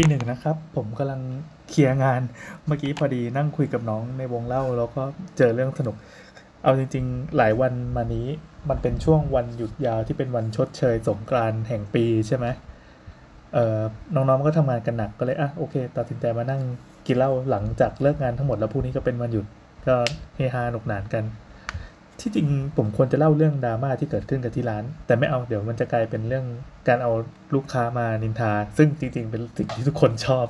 ตีหนึ่งนะครับ ผมกำลังเคลียร์งานเมื่อกี้พอดีนั่งคุยกับน้องในวงเล่าแล้วก็เจอเรื่องสนุก เอาจริง ๆ หลายวันมานี้มันเป็นช่วงวันหยุดยาวที่เป็นวันชดเชยสงกรานต์แห่งปีใช่ไหมเออน้องๆก็ทำงานกันหนักก็เลยอะโอเคตัดสินใจมานั่งกินเหล้าหลังจากเลิกงานทั้งหมดแล้วพรุ่งนี้ก็เป็นวันหยุดก็เฮฮาหนุกหนานกัน ที่จริงผมควรจะเล่าเรื่องดราม่าที่เกิดขึ้นกับที่ร้าน แต่ไม่เอาเดี๋ยวมันจะกลายเป็นเรื่องการเอาลูกค้ามานินทา ซึ่งจริง ๆ เป็นสิ่งที่ทุกคนชอบ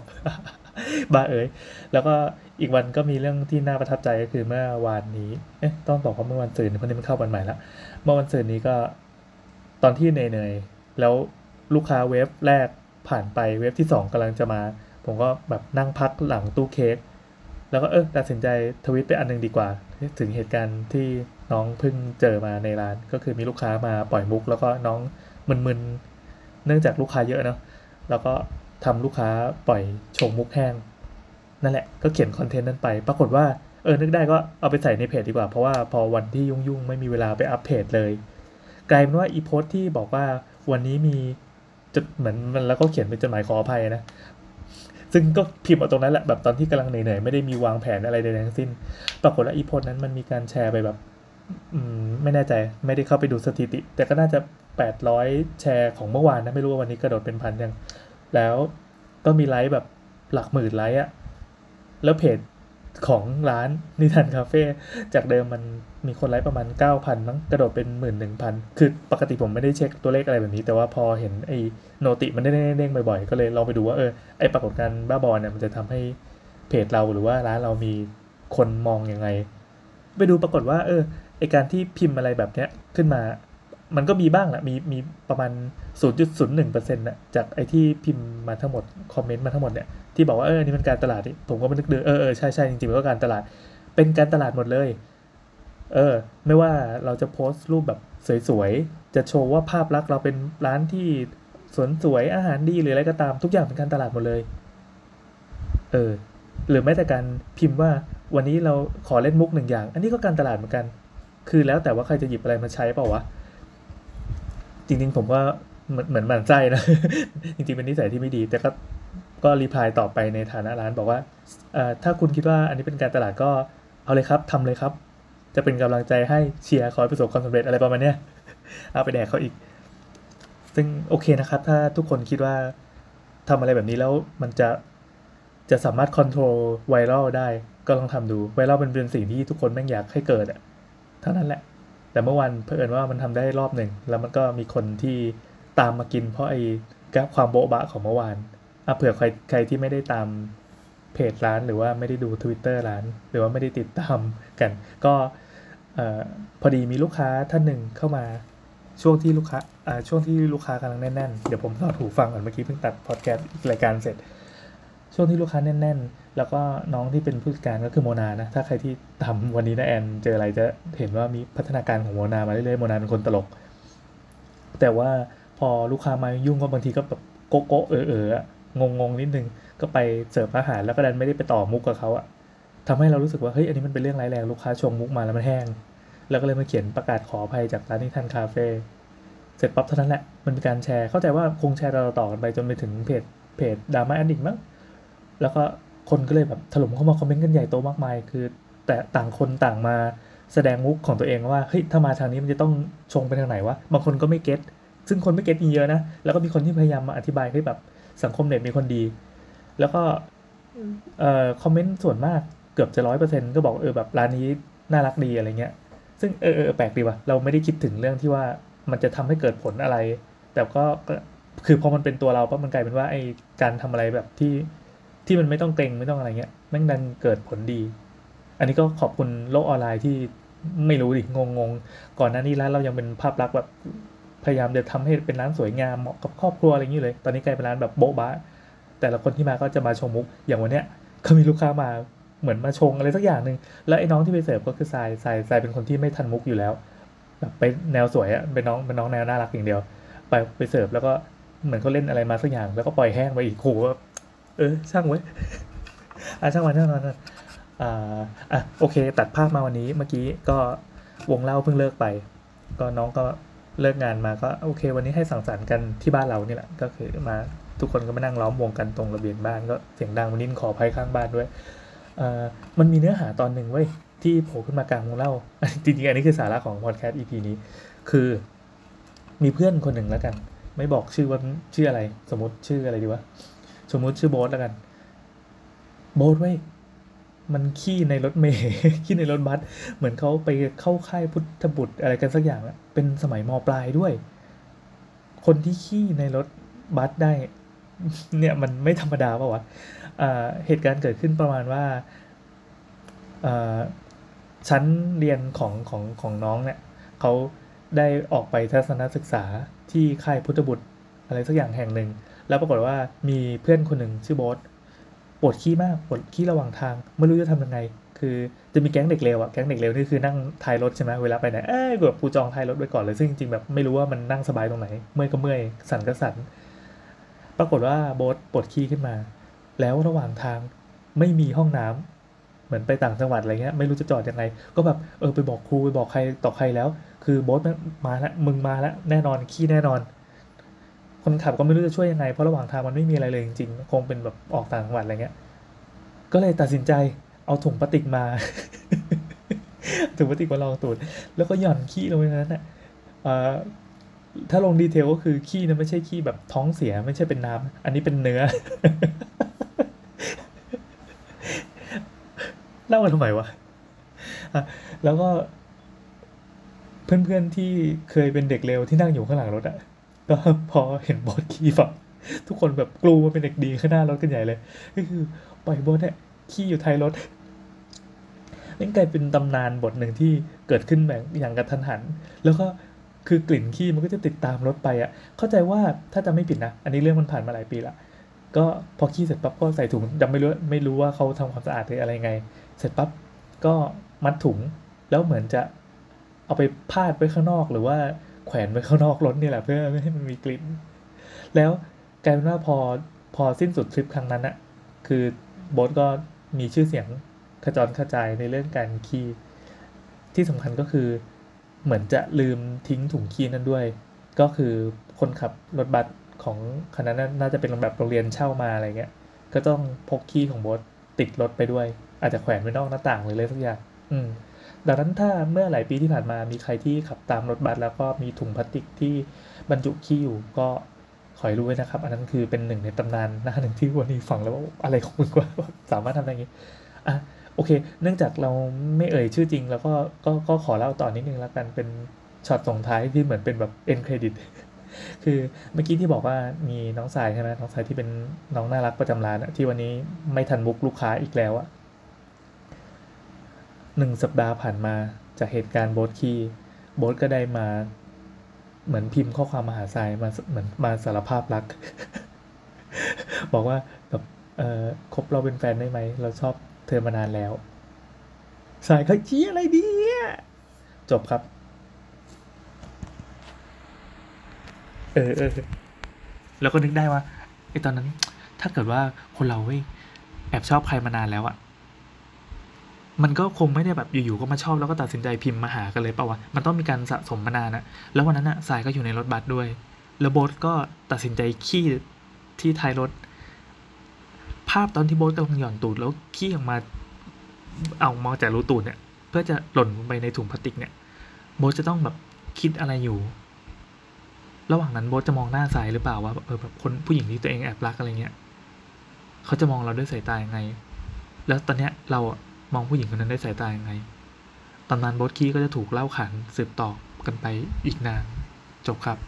บ้าเอ๋ยแล้วก็อีกวันก็มีเรื่องที่น่าประทับใจก็คือเมื่อวานนี้เอ๊ะต้องบอกว่าเมื่อวันศุกร์เพราะนี่มันเข้าวันใหม่ละเมื่อวันศุกร์นี้ก็ตอนที่เหนื่อยๆแล้วลูกค้าเว็บแรกผ่านไปเว็บที่สองกำลังจะมา ผมก็แบบนั่งพักหลังตู้เค้ก แล้วก็เออตัดสินใจทวิตไปอันหนึงดีกว่า ถึงเหตุการณ์ที่น้องเพิ่งเจอมาในร้าน ก็คือมีลูกค้ามาปล่อยมุก แล้วก็น้องมึนๆเนื่องจากลูกค้าเยอะเนาะแล้วก็ทำลูกค้าปล่อยชงมุกแห้ง นั่นแหละก็เขียนคอนเทนต์นั้นไป ปรากฏว่าเออนึกได้ก็เอาไปใส่ในเพจดีกว่า เพราะว่าพอวันที่ยุ่งๆ ไม่มีเวลาไปอัปเพจเลยกลายเป็นว่าอีโพสต์ที่บอกว่าวันนี้มีจดเหมือนมันแล้วก็เขียนเป็นจดหมายขออภัยนะ ซึ่งก็พิมพ์เอาตรงนั้นแหละแบบตอนที่กำลังเหนื่อยๆไม่ได้มีวางแผนอะไรใดๆทั้งสิ้น ปรากฏว่าอีโพสนั้นมันมีการแชร์ไปแบบอืมไม่แน่ใจไม่ได้เข้าไปดูสถิติ แต่ก็น่าจะ800แชร์ของเมื่อวานนะไม่รู้ว่าวันนี้กระโดดเป็นพันยัง แล้วก็มีไลค์แบบหลักหมื่นไลค์อะแล้วเพจ ของร้านนิทานคาเฟ่จากเดิมมันมีคนไลค์ประมาณ 9,000มั้งกระโดดเป็น 11,000 คือปกติผมไม่ได้เช็คตัวเลขอะไรแบบนี้ แต่ว่าพอเห็นไอ้โนติมันได้เด้งๆบ่อยๆ ก็เลยลองไปดูว่าเออไอ้ปรากฏการณ์บ้าบอลเนี่ยมันจะทำให้เพจเราหรือว่าร้านเรามีคนมองยังไง ไปดูปรากฏว่า เออไอการที่พิมพ์อะไรแบบเนี้ยขึ้นมา มันก็มีบ้างแหละมีมีประมาณ 0.01%นะจากไอที่พิมพ์มาทั้งหมด คอมเมนต์มาทั้งหมดเนี่ยที่บอกว่าเออนี่มันการตลาดนี่ผมก็มานึกดูเออเออใช่ใช่จริงๆมันก็การตลาด เป็นการตลาดหมดเลย เออ ไม่ว่าเราจะโพสต์รูปแบบสวยๆ จะโชว์ว่าภาพลักษณ์เราเป็นร้านที่สวนสวยอาหารดีหรืออะไรก็ตามทุกอย่างเป็นการตลาดหมดเลย เออ หรือแม้แต่การพิมพ์ว่าวันนี้เราขอเล่นมุกหนึ่งอย่าง อันนี้ก็การตลาดเหมือนกัน คือแล้วแต่ว่าใครจะหยิบอะไรมาใช้เปล่าวะ จริง ๆ ผมว่าเหมือนเหมือนมันไส้นะ จริง ๆ เป็นนิสัยที่ไม่ดี แต่ก็ก็รีพลายต่อไปในฐานะร้านบอกว่าถ้าคุณคิดว่าอันนี้เป็นการตลาดก็เอาเลยครับทำเลยครับ จะเป็นกำลังใจให้เชียร์ขอให้ประสบความสำเร็จอะไรประมาณเนี้ยเอาไปแดกเขาอีก ซึ่งโอเคนะครับ ถ้าทุกคนคิดว่าทำอะไรแบบนี้แล้วมันจะจะสามารถค o n t r o l ไวรัลได้ก็ลองทำดูไวรัลเป็นเป็นสิ่งที่ทุกคนแม่งอยากให้เกิดอะเท่านั้นแหละ แต่เมื่อวันเผอิญว่ามันทำได้รอบหนึ่ง แล้วมันก็มีคนที่ตามมากิน เพราะไอ้ความโบ๊ะบะของเมื่อวานอะเผื่อใครใครที่ไม่ได้ตามเพจร้านหรือว่าไม่ได้ดู Twitter ร้าน หรือว่าไม่ได้ติดตามกัน ก็พอดีมีลูกค้าท่านหนึ่งเข้ามาช่วงที่ลูกค้าอ่าช่วงที่ลูกค้ากำลังแน่นๆ เดี๋ยวผมถอดหูฟังก่อนเมื่อกี้เพิ่งตัดพอดแคสต์รายการเสร็จ ช่วงที่ลูกค้าแน่น ๆ แล้วก็น้องที่เป็นผู้จัดการก็คือโมนานะ ถ้าใครที่ทำวันนี้นะแอนเจออะไรจะเห็นว่ามีพัฒนาการของโมนามาเรื่อยๆโมนาเป็นคนตลก แต่ว่าพอลูกค้ามายุ่งก็บางทีก็แบบโกโก๊ะเออเอองงงนิดนึงก็ไปเสิร์ฟอาหารแล้วก็ดันไม่ได้ไปต่อมุกกับเขาอะทำให้เรารู้สึกว่าเฮ้ยอันนี้มันเป็นเรื่องร้ายแรงลูกค้าชงมุกมาแล้วมันแห้ง แล้วก็เลยมาเขียนประกาศขออภัยจากร้านนิทานคาเฟ่เสร็จปั๊บเท่านั้นแหละมันเป็นการแชร์เข้าใจว่าคงแชร์ต่อๆกันไปจนไปถึงเพจเพจดราม่าแอดดิกมั้ง แล้วก็คนก็เลยแบบถล่มเข้ามาคอมเมนต์กันใหญ่โตมากมาย คือ แต่ต่างคนต่างมาแสดงมุกของตัวเองว่าเฮ้ยถ้ามาทางนี้มันจะต้องชงไปทางไหนวะบางคนก็ไม่เก็ตซึ่งคนไม่เก็ตมีเยอะนะแล้วก็มีคนที่พยายามมาอธิบายให้แบบสังคมเน็ตมีคนดี แล้วก็เอ่อคอมเมนต์ส่วนมากเกือบจะร้อยเปอร์เซ็นต์ก็บอกเออแบบร้านนี้น่ารักดีอะไรเงี้ยซึ่งเออเออแปลกดีว่ะเราไม่ได้คิดถึงเรื่องที่ว่ามันจะทำให้เกิดผลอะไร แต่ก็ก็คือพอมันเป็นตัวเราปั๊บมันกลายเป็นว่าไอการทำอะไรแบบที่ ที่มันไม่ต้องเกรงไม่ต้องอะไรเงี้ยแม่งดันเกิดผลดี อันนี้ก็ขอบคุณโลกออนไลน์ที่ไม่รู้ดิงงงก่อนหน้านี้ร้านเรายังเป็นภาพลักษณ์แบบพยายามจะทำให้เป็นร้านสวยงามเหมาะกับครอบครัวอะไรอย่างนี้เลย ตอนนี้กลายเป็นร้านแบบโบ๊ะบ้าแต่ละคนที่มาก็จะมาชงมุก อย่างวันเนี้ยก็มีลูกค้ามาเหมือนมาชงอะไรสักอย่างหนึ่งแล้วไอ้น้องที่ไปเสิร์ฟก็คือทรายทรายทรายเป็นคนที่ไม่ทันมุกอยู่แล้ว แบบไปแนวสวยอะเป็นน้องเป็นน้องแนวน่ารักอย่างเดียว ไปไปเสิร์ฟแล้วก็เหมือนเขาเล่นอะไรมาสักอย่างแล้วก็ปล่อยแห้งไปอีกโห เออช่างไว้อะช่างวันช่างวันช่างวันอ่าอะโอเค ตัดภาพมาวันนี้เมื่อกี้ก็วงเล่าเพิ่งเลิกไป ก็น้องก็เลิกงานมาก็โอเค วันนี้ให้สังสรรค์กันที่บ้านเรานี่แหละก็คือมาทุกคนก็มานั่งล้อมวงกันตรงระเบียงบ้านก็เสียงดังวันนี้ขออภัยข้างบ้านด้วยเอ่อมันมีเนื้อหาตอนหนึ่งเว้ยที่โผล่ขึ้นมากลางวงเล่าจริงๆอันนี้คือสาระของพอดแคสต์ EP นี้ คือมีเพื่อนคนหนึ่งแล้วกัน ไม่บอกชื่อว่าชื่ออะไร สมมติชื่ออะไรดีวะ สมมติชื่อโบ๊ทแล้วกัน โบ๊ทเว้ยมันขี้ในรถเมล์ขี้ในรถบัสเหมือนเขาไปเข้าค่ายพุทธบุตรอะไรกันสักอย่างอะเป็นสมัยมปลายด้วย คนที่ขี้ในรถบัสได้ เนี่ยมันไม่ธรรมดาป่าวะอ่าเหตุการณ์เกิดขึ้นประมาณว่าชั้นเรียนของของของน้องเนี่ยเขาได้ออกไปทัศนศึกษาที่ค่ายพุทธบุตรอะไรสักอย่างแห่งหนึ่ง แล้วปรากฏว่ามีเพื่อนคนหนึ่งชื่อโบ๊ทปวดขี้มากปวดขี้ระหว่างทาง ไม่รู้จะทำยังไง คือจะมีแก๊งเด็กเลวอะแก๊งเด็กเลวนี่คือนั่งท้ายรถใช่ไหมเวลาไปไหนเอ้ยแบบกูจองท้ายรถไว้ก่อนเลยซึ่งจริงๆแบบไม่รู้ว่ามันนั่งสบายตรงไหน เมื่อยก็เมื่อยสั่นก็สั่นปรากฏว่าโบ๊ทปวดขี้ขึ้นมา แล้วระหว่างทางไม่มีห้องน้ำเหมือนไปต่างจังหวัดอะไรเงี้ยไม่รู้จะจอดยังไง ก็แบบเออไปบอกครูไปบอกใครต่อใครแล้ว คือโบ๊ทมาแล้วมึงมาแล้วแน่นอนขี้แน่นอน คนขับก็ไม่รู้จะช่วยยังไง เพราะระหว่างทางมันไม่มีอะไรเลยจริงๆ คงเป็นแบบออกต่างจังหวัดอะไรเงี้ย ก็เลยตัดสินใจเอาถุงพลาสติกมา ถุงพลาสติกมาลองตูด แล้วก็หย่อนขี้ลงไปนั้นน่ะเอ่อถ้าลงดีเทลก็คือขี้นะไม่ใช่ขี้แบบท้องเสียไม่ใช่เป็นน้ำอันนี้เป็นเนื้อ เล่ากันทำไมวะะแล้วก็เพื่อนๆที่เคยเป็นเด็กเลวที่นั่งอยู่ข้างหลังรถอะ ก็พอเห็นบอสขี้ฝักทุกคนแบบกลัวว่าเป็นเด็กดีข้างหน้ารถกันใหญ่เลยก็คือปล่อยบอสเนี่ยขี้อยู่ท้ายรถนั่นกลายเป็นตำนานบทหนึ่งที่เกิดขึ้นแบบอย่างกระทันหัน แล้วก็คือกลิ่นขี้มันก็จะติดตามรถไปอะเข้าใจว่าถ้าจำไม่ผิดนะ อันนี้เรื่องมันผ่านมาหลายปีละ ก็พอขี้เสร็จปั๊บก็ใส่ถุงยังไม่รู้ไม่รู้ว่าเขาทำความสะอาดหรืออะไรไง เสร็จปั๊บก็มัดถุงแล้วเหมือนจะเอาไปพาดไว้ข้างนอกหรือว่า แขวนไว้ข้างนอกรถนี่แหละเพื่อไม่ให้มันมีกลิ่น แล้วกลายเป็นว่าพอพอสิ้นสุดทริปครั้งนั้นอะคือโบ๊ทก็มีชื่อเสียงขจรกระจายในเรื่องการขี้ที่สำคัญก็คือเหมือนจะลืมทิ้งถุงขี้นั้นด้วย ก็คือคนขับรถบัสของคณะนั้นน่าจะเป็นแบบโรงเรียนเช่ามาอะไรเงี้ย ก็ต้องพกขี้ของโบ๊ทติดรถไปด้วย อาจจะแขวนไว้นอกหน้าต่างหรืออะไรสักอย่าง อืม ดังนั้นถ้าเมื่อหลายปีที่ผ่านมามีใครที่ขับตามรถบัสแล้วก็มีถุงพลาสติกที่บรรจุขี้อยู่ก็ขอให้รู้ไว้นะครับ อันนั้นคือเป็นหนึ่งในตำนานหน้าหนึ่งที่วันนี้ฟังแล้วว่าอะไรของมึงวะสามารถทำได้อย่างนี้อะโอเค เนื่องจากเราไม่เอ่ยชื่อจริง แล้วก็ก็ก็ขอเล่าต่อนิดนึงแล้วกันเป็นช็อตส่งท้ายที่เหมือนเป็นแบบเอ็นเครดิตคือเมื่อกี้ที่บอกว่ามีน้องสายใช่ไหมน้องสายที่เป็นน้องน่ารักประจำร้านที่วันนี้ไม่ทันมุกลูกค้าอีกแล้วอะ หนึ่งสัปดาห์ผ่านมาจากเหตุการณ์โบ๊ทคีโบ๊ทก็ได้มา เหมือนพิมพ์ข้อความมาหาสายมาเหมือนมาสารภาพรัก บอกว่าแบบเออคบเราเป็นแฟนได้ไหม เราชอบเธอมานานแล้วสายเขาชี้อะไรดีจบครับ เออเออแล้วก็นึกได้ว่าไอตอนนั้น ถ้าเกิดว่าคนเราเว้ยแอบชอบใครมานานแล้วอะ มันก็คงไม่ได้แบบอยู่ๆก็มาชอบแล้วก็ตัดสินใจพิมพ์มาหากันเลยเปล่าวะ มันต้องมีการสะสมมานานอะแล้ววันนั้นอะสายก็อยู่ในรถบัสด้วย แล้วโบ๊ทก็ตัดสินใจขี้ที่ท้ายรถ ภาพตอนที่โบ๊ทกำลังหย่อนตูดแล้วขี้ออกมา เอามาจากรูตูดเนี่ย เพื่อจะหล่นลงไปในถุงพลาสติกเนี่ย โบ๊ทจะต้องแบบคิดอะไรอยู่ ระหว่างนั้นโบ๊ทจะมองหน้าสายหรือเปล่าว่าเออแบบคนผู้หญิงที่ตัวเองแอบรักอะไรเงี้ย เขาจะมองเราด้วยสายตายังไง แล้วตอนเนี้ยเราอะ มองผู้หญิงคนนั้นได้สายตายังไงตำนานโบ๊ทคีก็จะถูกเล่าขานสืบต่อกันไปอีกนานจบครับ